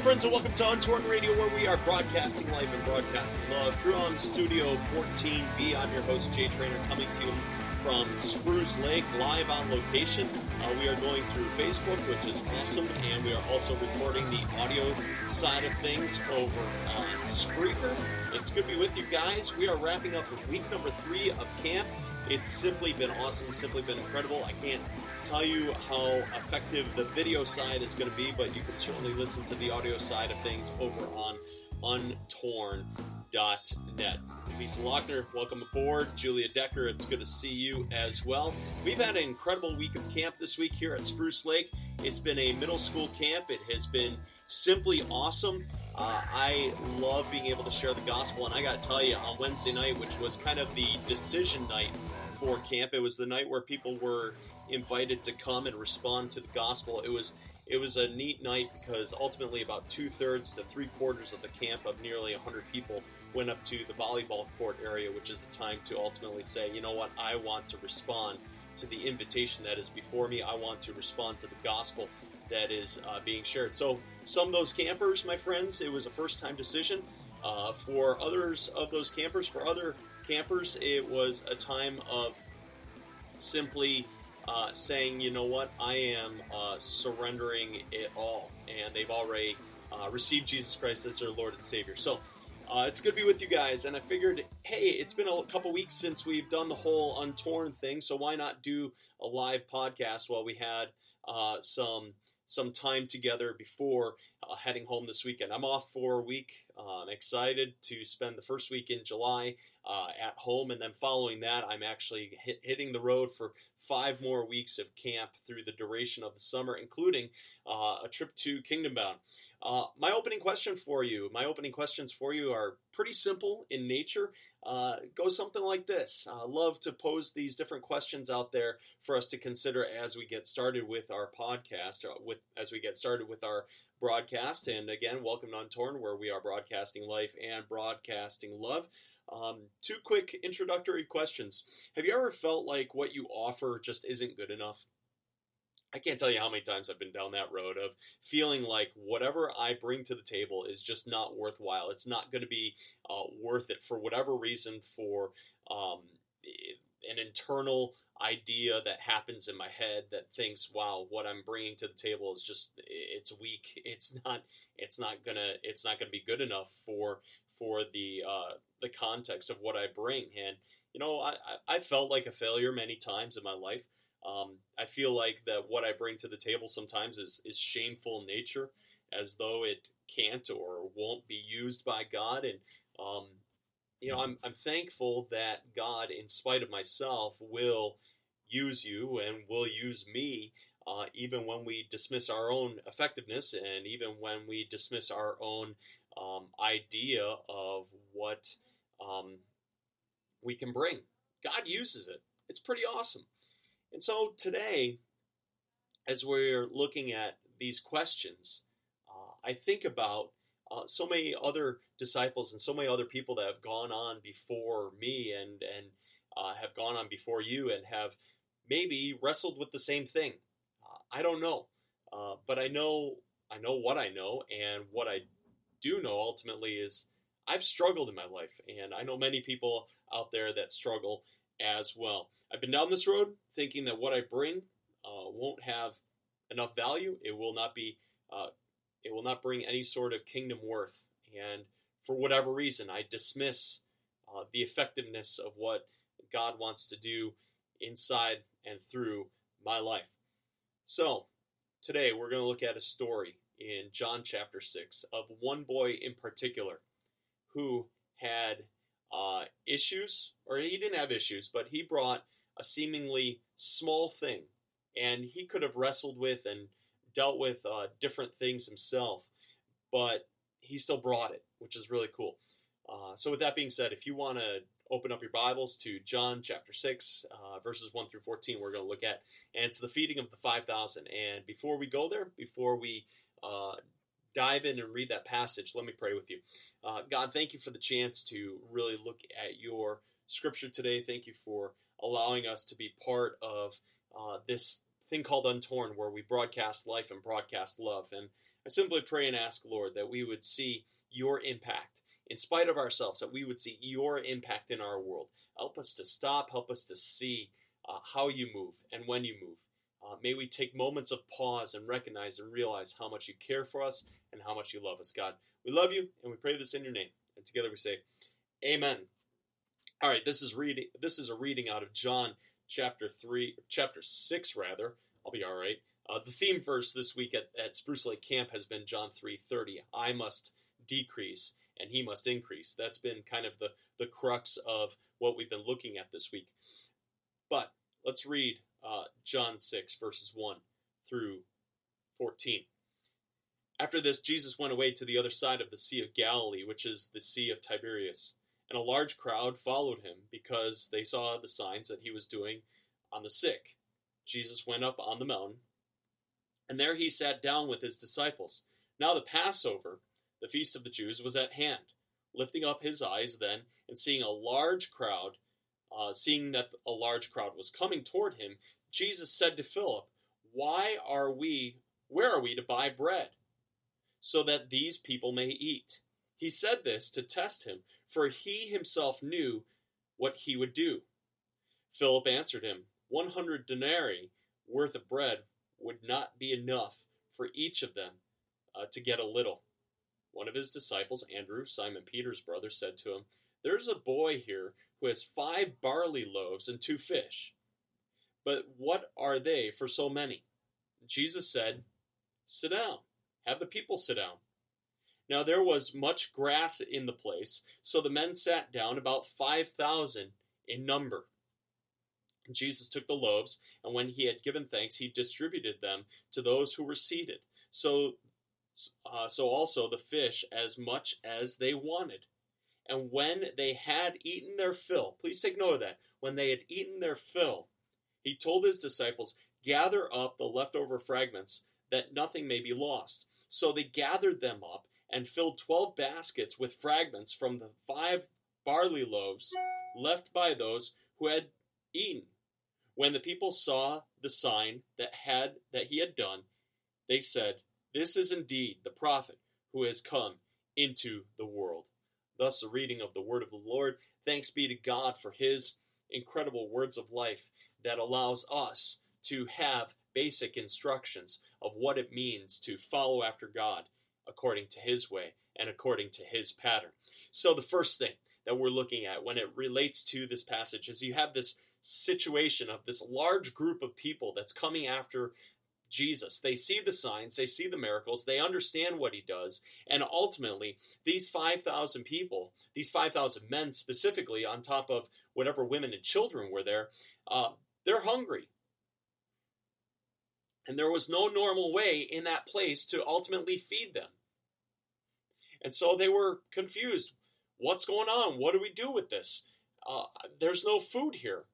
Friends, and welcome to Untorn Radio, where we are broadcasting life and broadcasting love. On Studio 14B, I'm your host, Jay Trainer, coming to you from Spruce Lake, live on location. Uh, we are going through Facebook, which is awesome, and we are also recording the audio side of things over on Spreaker. It's good to be with you guys. We are wrapping up week number three of camp. It's simply been awesome, simply been incredible. I can't tell you how effective the video side is going to be, but you can certainly listen to the audio side of things over on untorn.net. Lisa Lochner, welcome aboard. Julia Decker, it's good to see you as well. We've had an incredible week of camp this week here at Spruce Lake. It's been a middle school camp. It has been simply awesome. Uh, I love being able to share the gospel, and I got to tell you, on Wednesday night, which was kind of the decision night for camp, it was the night where people were invited to come and respond to the gospel. It was it was a neat night because ultimately about two thirds to three quarters of the camp of nearly 100 people went up to the volleyball court area, which is a time to ultimately say, you know what, I want to respond to the invitation that is before me. I want to respond to the gospel that is uh, being shared. So some of those campers, my friends, it was a first time decision. Uh, for others of those campers, for other campers, it was a time of simply uh, saying, you know what, I am uh, surrendering it all. And they've already uh, received Jesus Christ as their Lord and Savior. So uh, it's good to be with you guys. And I figured, hey, it's been a couple weeks since we've done the whole Untorn thing. So why not do a live podcast while we had uh, some some time together before uh, heading home this weekend. I'm off for a week. Uh, I'm excited to spend the first week in July uh, at home, and then following that, I'm actually hit, hitting the road for five more weeks of camp through the duration of the summer, including uh, a trip to Kingdom Bound. Uh, my opening question for you, my opening questions for you are pretty simple in nature. Uh, go something like this. I love to pose these different questions out there for us to consider as we get started with our podcast, with as we get started with our broadcast. And again, welcome to Untorn, where we are broadcasting life and broadcasting love. Um, two quick introductory questions. Have you ever felt like what you offer just isn't good enough? I can't tell you how many times I've been down that road of feeling like whatever I bring to the table is just not worthwhile. It's not going to be uh, worth it for whatever reason, for um, an internal idea that happens in my head that thinks, "Wow, what I'm bringing to the table is just it's weak. It's not. It's not gonna. It's not gonna be good enough for for the uh, the context of what I bring." And you know, I I felt like a failure many times in my life. Um, I feel like that what I bring to the table sometimes is, is shameful in nature, as though it can't or won't be used by God. And, um, you know, I'm, I'm thankful that God, in spite of myself, will use you and will use me, uh, even when we dismiss our own effectiveness and even when we dismiss our own um, idea of what um, we can bring. God uses it. It's pretty awesome. And so today, as we're looking at these questions, uh, I think about uh, so many other disciples and so many other people that have gone on before me and and uh, have gone on before you and have maybe wrestled with the same thing. Uh, I don't know, uh, but I know I know what I know, and what I do know ultimately is I've struggled in my life, and I know many people out there that struggle as well. I've been down this road thinking that what I bring uh, won't have enough value. It will not be. It will not bring any sort of kingdom worth. And for whatever reason, I dismiss uh, the effectiveness of what God wants to do inside and through my life. So, today we're going to look at a story in John chapter 6 of one boy in particular who had uh, issues, or he didn't have issues, but he brought a seemingly small thing, and he could have wrestled with and dealt with uh, different things himself, but he still brought it, which is really cool. Uh, so, with that being said, if you want to open up your Bibles to John chapter 6, uh, verses 1 through 14, we're going to look at. And it's the feeding of the 5,000. And before we go there, before we uh, dive in and read that passage, let me pray with you. Uh, God, thank you for the chance to really look at your scripture today. Thank you for allowing us to be part of uh, this thing called Untorn, where we broadcast life and broadcast love. And I simply pray and ask, Lord, that we would see your impact in spite of ourselves, that we would see your impact in our world. Help us to stop, help us to see uh, how you move and when you move. Uh, may we take moments of pause and recognize and realize how much you care for us and how much you love us, God. We love you and we pray this in your name. And together we say, Amen. All right, this is reading. This is a reading out of John chapter three, chapter six, rather. I'll be all right. Uh, the theme verse this week at, at Spruce Lake Camp has been John three thirty. I must decrease and he must increase. That's been kind of the, the crux of what we've been looking at this week. But let's read uh, John 6, verses 1 through 14. After this, Jesus went away to the other side of the Sea of Galilee, which is the Sea of Tiberias. And a large crowd followed him because they saw the signs that he was doing on the sick. Jesus went up on the mountain, and there he sat down with his disciples. Now the Passover the feast of the Jews was at hand. Lifting up his eyes then, and seeing a large crowd, uh, seeing that a large crowd was coming toward him, Jesus said to Philip, Why are we, where are we to buy bread? So that these people may eat. He said this to test him, for he himself knew what he would do. Philip answered him, One hundred denarii worth of bread would not be enough for each of them uh, to get a little. One of his disciples, Andrew, Simon Peter's brother, said to him, There is a boy here who has five barley loaves and two fish. But what are they for so many? Jesus said, Sit down. Have the people sit down. Now there was much grass in the place, so the men sat down, about five thousand in number. Jesus took the loaves, and when he had given thanks, he distributed them to those who were seated. So uh, so also the fish as much as they wanted. And when they had eaten their fill, please take note of that. When they had eaten their fill, he told his disciples, Gather up the leftover fragments, that nothing may be lost. So they gathered them up and filled twelve baskets with fragments from the five barley loaves left by those who had eaten. When the people saw the sign that had that he had done, they said, this is indeed the prophet who has come into the world. Thus, the reading of the word of the Lord. Thanks be to God for his incredible words of life that allows us to have basic instructions of what it means to follow after God according to his way and according to his pattern. So, the first thing that we're looking at when it relates to this passage is you have this situation of this large group of people that's coming after Jesus. They see the signs, they see the miracles, they understand what he does, and ultimately, these 5,000 people, these 5,000 men specifically, on top of whatever women and children were there, uh, they're hungry. And there was no normal way in that place to ultimately feed them. And so they were confused. What's going on? What do we do with this? Uh, there's no food here.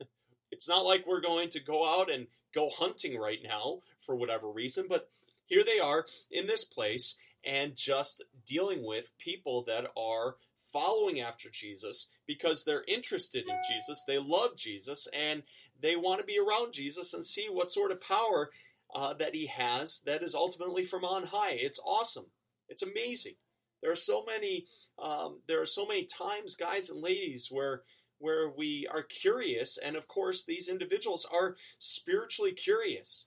it's not like we're going to go out and go hunting right now for whatever reason, but here they are in this place and just dealing with people that are following after Jesus because they're interested in Jesus, they love Jesus, and they want to be around Jesus and see what sort of power uh, that he has that is ultimately from on high. It's awesome. It's amazing. There are so many. Um, there are so many times, guys and ladies, where where we are curious, and of course, these individuals are spiritually curious.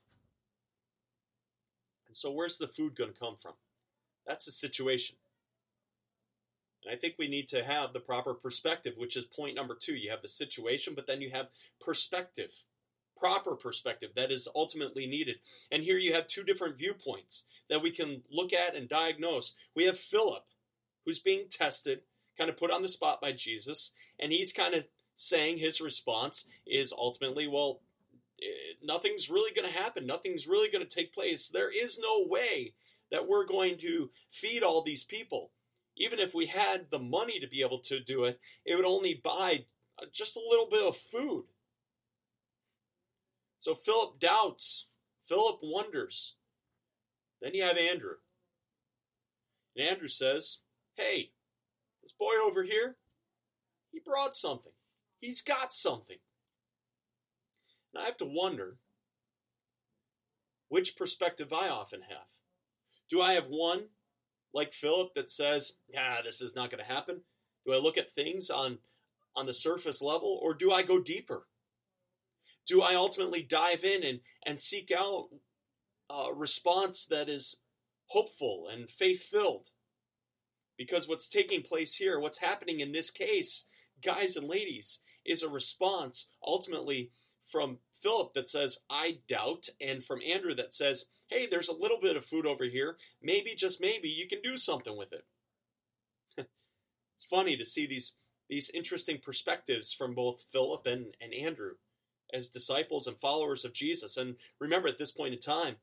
And so, where's the food going to come from? That's the situation. And I think we need to have the proper perspective, which is point number two. You have the situation, but then you have perspective, proper perspective that is ultimately needed. And here you have two different viewpoints that we can look at and diagnose. We have Philip, who's being tested, kind of put on the spot by Jesus, and he's kind of saying his response is ultimately, well, eh, nothing's really going to happen. Nothing's really going to take place. There is no way that we're going to feed all these people. Even if we had the money to be able to do it, it would only buy just a little bit of food. So Philip doubts. Philip wonders. Then you have Andrew. And Andrew says, Hey, this boy over here, he brought something. He's got something. And I have to wonder which perspective I often have. Do I have one like Philip that says, "Ah, this is not going to happen"? Do I look at things on on the surface level or do I go deeper? Do I ultimately dive in and and seek out a response that is hopeful and faith-filled? Because what's taking place here, what's happening in this case, guys and ladies, is a response ultimately from Philip that says, I doubt, and from Andrew that says, hey, there's a little bit of food over here. Maybe, just maybe, you can do something with it. it's funny to see these, these interesting perspectives from both Philip and, and Andrew as disciples and followers of Jesus. And remember, at this point in time,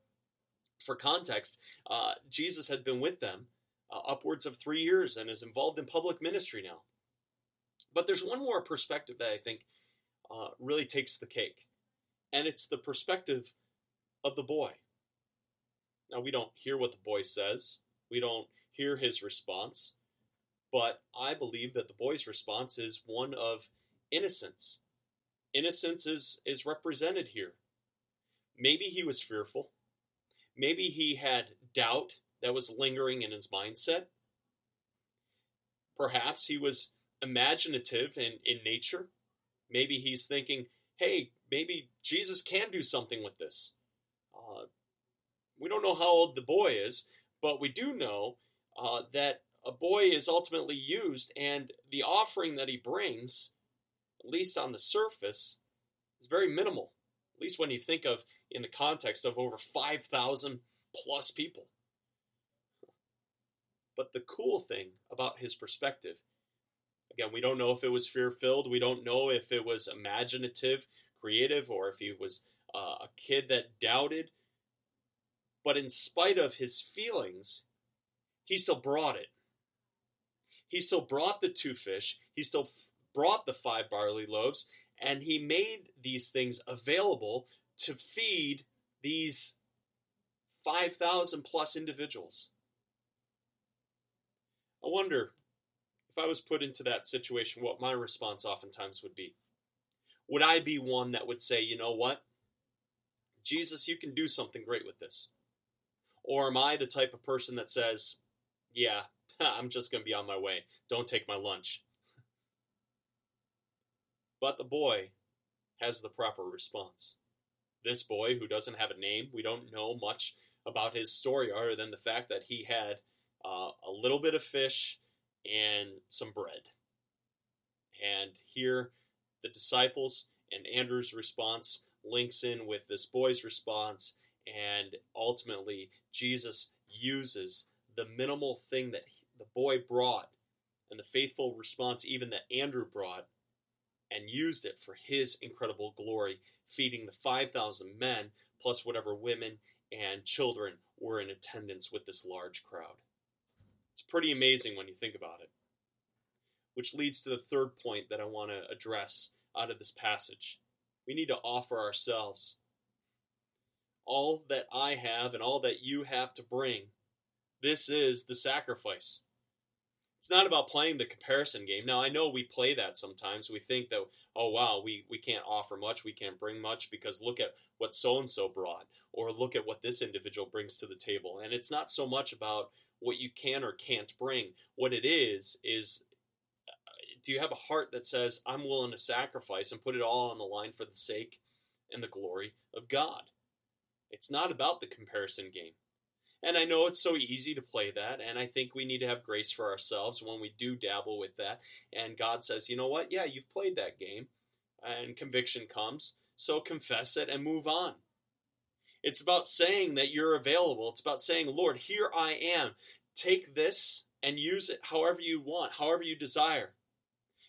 for context, uh, Jesus had been with them uh, upwards of three years and is involved in public ministry now. But there's one more perspective that I think uh, really takes the cake, and it's the perspective of the boy. Now, we don't hear what the boy says, we don't hear his response, but I believe that the boy's response is one of innocence. Innocence is, is represented here. Maybe he was fearful. Maybe he had doubt that was lingering in his mindset. Perhaps he was imaginative in, in nature. Maybe he's thinking, hey, maybe Jesus can do something with this. Uh, we don't know how old the boy is, but we do know uh, that a boy is ultimately used, and the offering that he brings, at least on the surface, is very minimal. At least when you think of in the context of over 5,000 plus people. But the cool thing about his perspective Again, we don't know if it was fear filled. We don't know if it was imaginative, creative, or if he was uh, a kid that doubted. But in spite of his feelings, he still brought it. He still brought the two fish. He still brought the five barley loaves. And he made these things available to feed these 5,000 plus individuals. I wonder if I was put into that situation, what my response oftentimes would be. Would I be one that would say, you know what? Jesus, you can do something great with this? Or am I the type of person that says, yeah, I'm just going to be on my way. Don't take my lunch. But the boy has the proper response. This boy, who doesn't have a name, we don't know much about his story other than the fact that he had uh, a little bit of fish and some bread. And here, the disciples and Andrew's response links in with this boy's response, and ultimately, Jesus uses the minimal thing that the boy brought and the faithful response, even that Andrew brought, and used it for his incredible glory, feeding the 5,000 men plus whatever women and children were in attendance with this large crowd. It's pretty amazing when you think about it. Which leads to the third point that I want to address out of this passage. We need to offer ourselves. All that I have and all that you have to bring, this is the sacrifice. It's not about playing the comparison game. Now, I know we play that sometimes. We think that, oh, wow, we, we can't offer much, we can't bring much because look at what so and so brought, or look at what this individual brings to the table. And it's not so much about what you can or can't bring. What it is, is uh, do you have a heart that says, I'm willing to sacrifice and put it all on the line for the sake and the glory of God? It's not about the comparison game. And I know it's so easy to play that, and I think we need to have grace for ourselves when we do dabble with that. And God says, you know what? Yeah, you've played that game, and conviction comes, so confess it and move on. It's about saying that you're available. It's about saying, Lord, here I am. Take this and use it however you want, however you desire.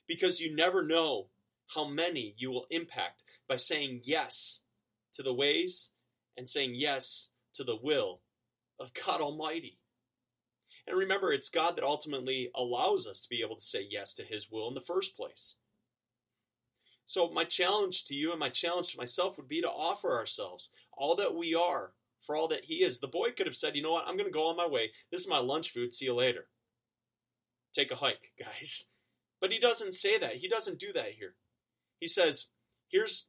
Because you never know how many you will impact by saying yes to the ways and saying yes to the will of God Almighty. And remember, it's God that ultimately allows us to be able to say yes to His will in the first place. So, my challenge to you and my challenge to myself would be to offer ourselves all that we are for all that He is. The boy could have said, You know what? I'm going to go on my way. This is my lunch food. See you later. Take a hike, guys. But He doesn't say that. He doesn't do that here. He says, Here's,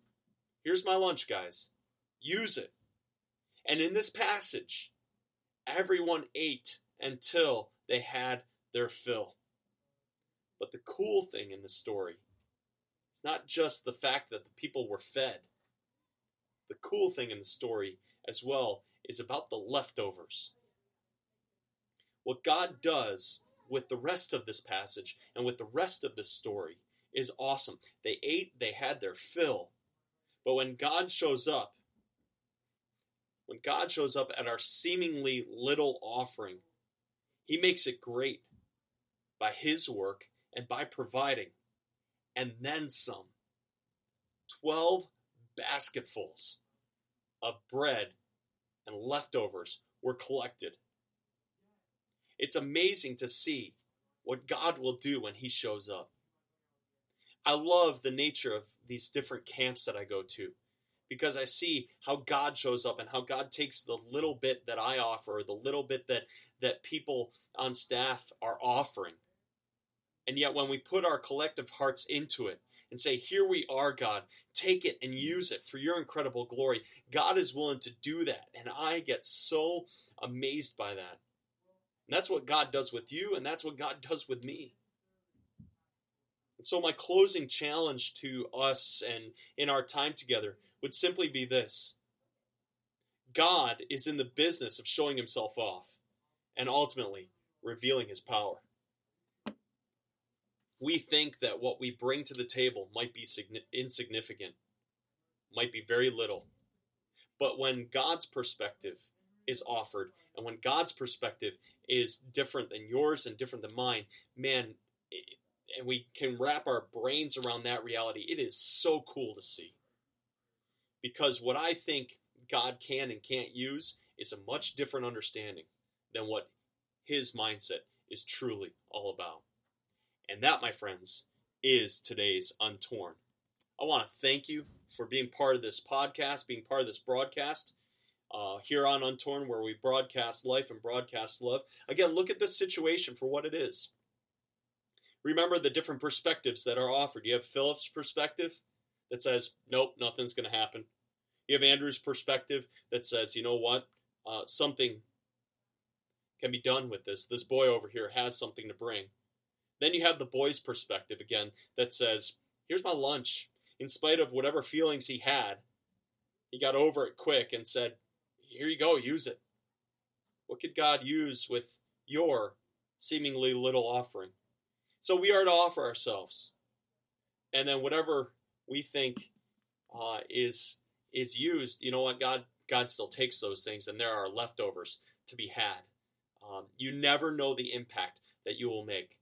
here's my lunch, guys. Use it. And in this passage, everyone ate until they had their fill. But the cool thing in the story it's not just the fact that the people were fed. The cool thing in the story as well is about the leftovers. What God does with the rest of this passage and with the rest of this story is awesome. They ate, they had their fill. But when God shows up, when God shows up at our seemingly little offering, He makes it great by His work and by providing and then some. Twelve basketfuls of bread and leftovers were collected. It's amazing to see what God will do when He shows up. I love the nature of these different camps that I go to because I see how God shows up and how God takes the little bit that I offer, the little bit that, that people on staff are offering, and yet, when we put our collective hearts into it and say, Here we are, God, take it and use it for your incredible glory, God is willing to do that. And I get so amazed by that. And that's what God does with you, and that's what God does with me. So, my closing challenge to us and in our time together would simply be this God is in the business of showing himself off and ultimately revealing his power we think that what we bring to the table might be insignificant, might be very little. But when God's perspective is offered, and when God's perspective is different than yours and different than mine, man, and we can wrap our brains around that reality, it is so cool to see. Because what I think God can and can't use is a much different understanding than what his mindset is truly all about. And that, my friends, is today's Untorn. I want to thank you for being part of this podcast, being part of this broadcast uh, here on Untorn, where we broadcast life and broadcast love. Again, look at this situation for what it is. Remember the different perspectives that are offered. You have Philip's perspective that says, nope, nothing's going to happen. You have Andrew's perspective that says, you know what, uh, something can be done with this. This boy over here has something to bring. Then you have the boy's perspective again that says, here's my lunch. In spite of whatever feelings he had, he got over it quick and said, here you go, use it. What could God use with your seemingly little offering? So we are to offer ourselves. And then whatever we think uh, is is used, you know what? God God still takes those things, and there are leftovers to be had. Um, you never know the impact that you will make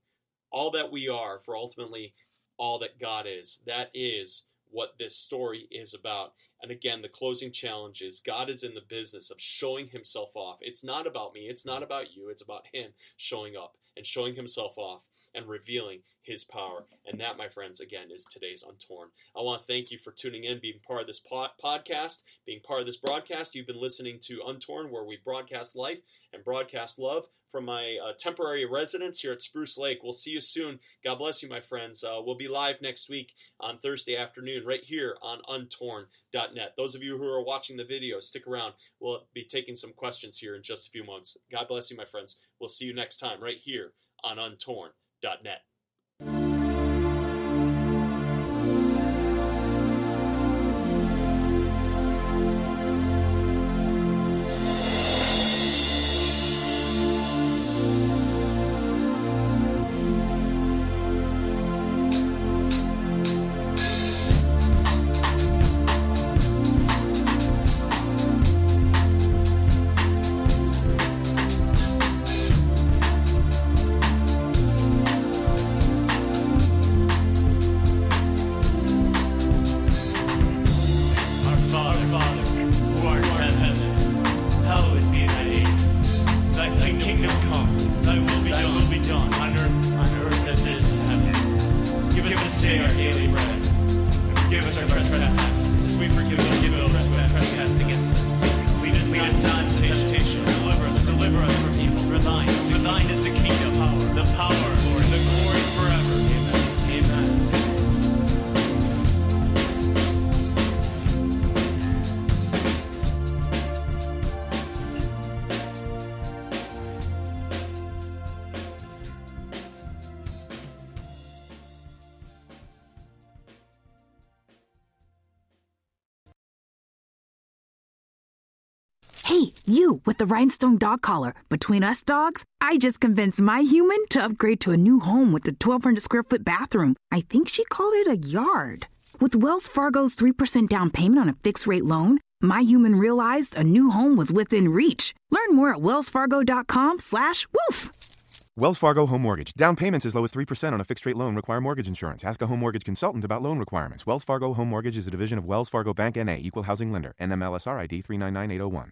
all that we are for ultimately all that God is. That is what this story is about. And again, the closing challenge is God is in the business of showing himself off. It's not about me, it's not about you, it's about him showing up and showing himself off and revealing his power. And that, my friends, again, is today's Untorn. I want to thank you for tuning in, being part of this podcast, being part of this broadcast. You've been listening to Untorn, where we broadcast life and broadcast love from my uh, temporary residence here at Spruce Lake. We'll see you soon. God bless you, my friends. Uh, we'll be live next week on Thursday afternoon, right here on untorn.net. Those of you who are watching the video, stick around. We'll be taking some questions here in just a few months. God bless you, my friends. We'll see you next time, right here on untorn.net. trespasses, you with the rhinestone dog collar. Between us dogs, I just convinced my human to upgrade to a new home with the 1,200 square foot bathroom. I think she called it a yard. With Wells Fargo's 3% down payment on a fixed rate loan, my human realized a new home was within reach. Learn more at wellsfargo.com slash woof. Wells Fargo Home Mortgage. Down payments as low as 3% on a fixed rate loan require mortgage insurance. Ask a home mortgage consultant about loan requirements. Wells Fargo Home Mortgage is a division of Wells Fargo Bank NA, equal housing lender. NMLSR ID 399801.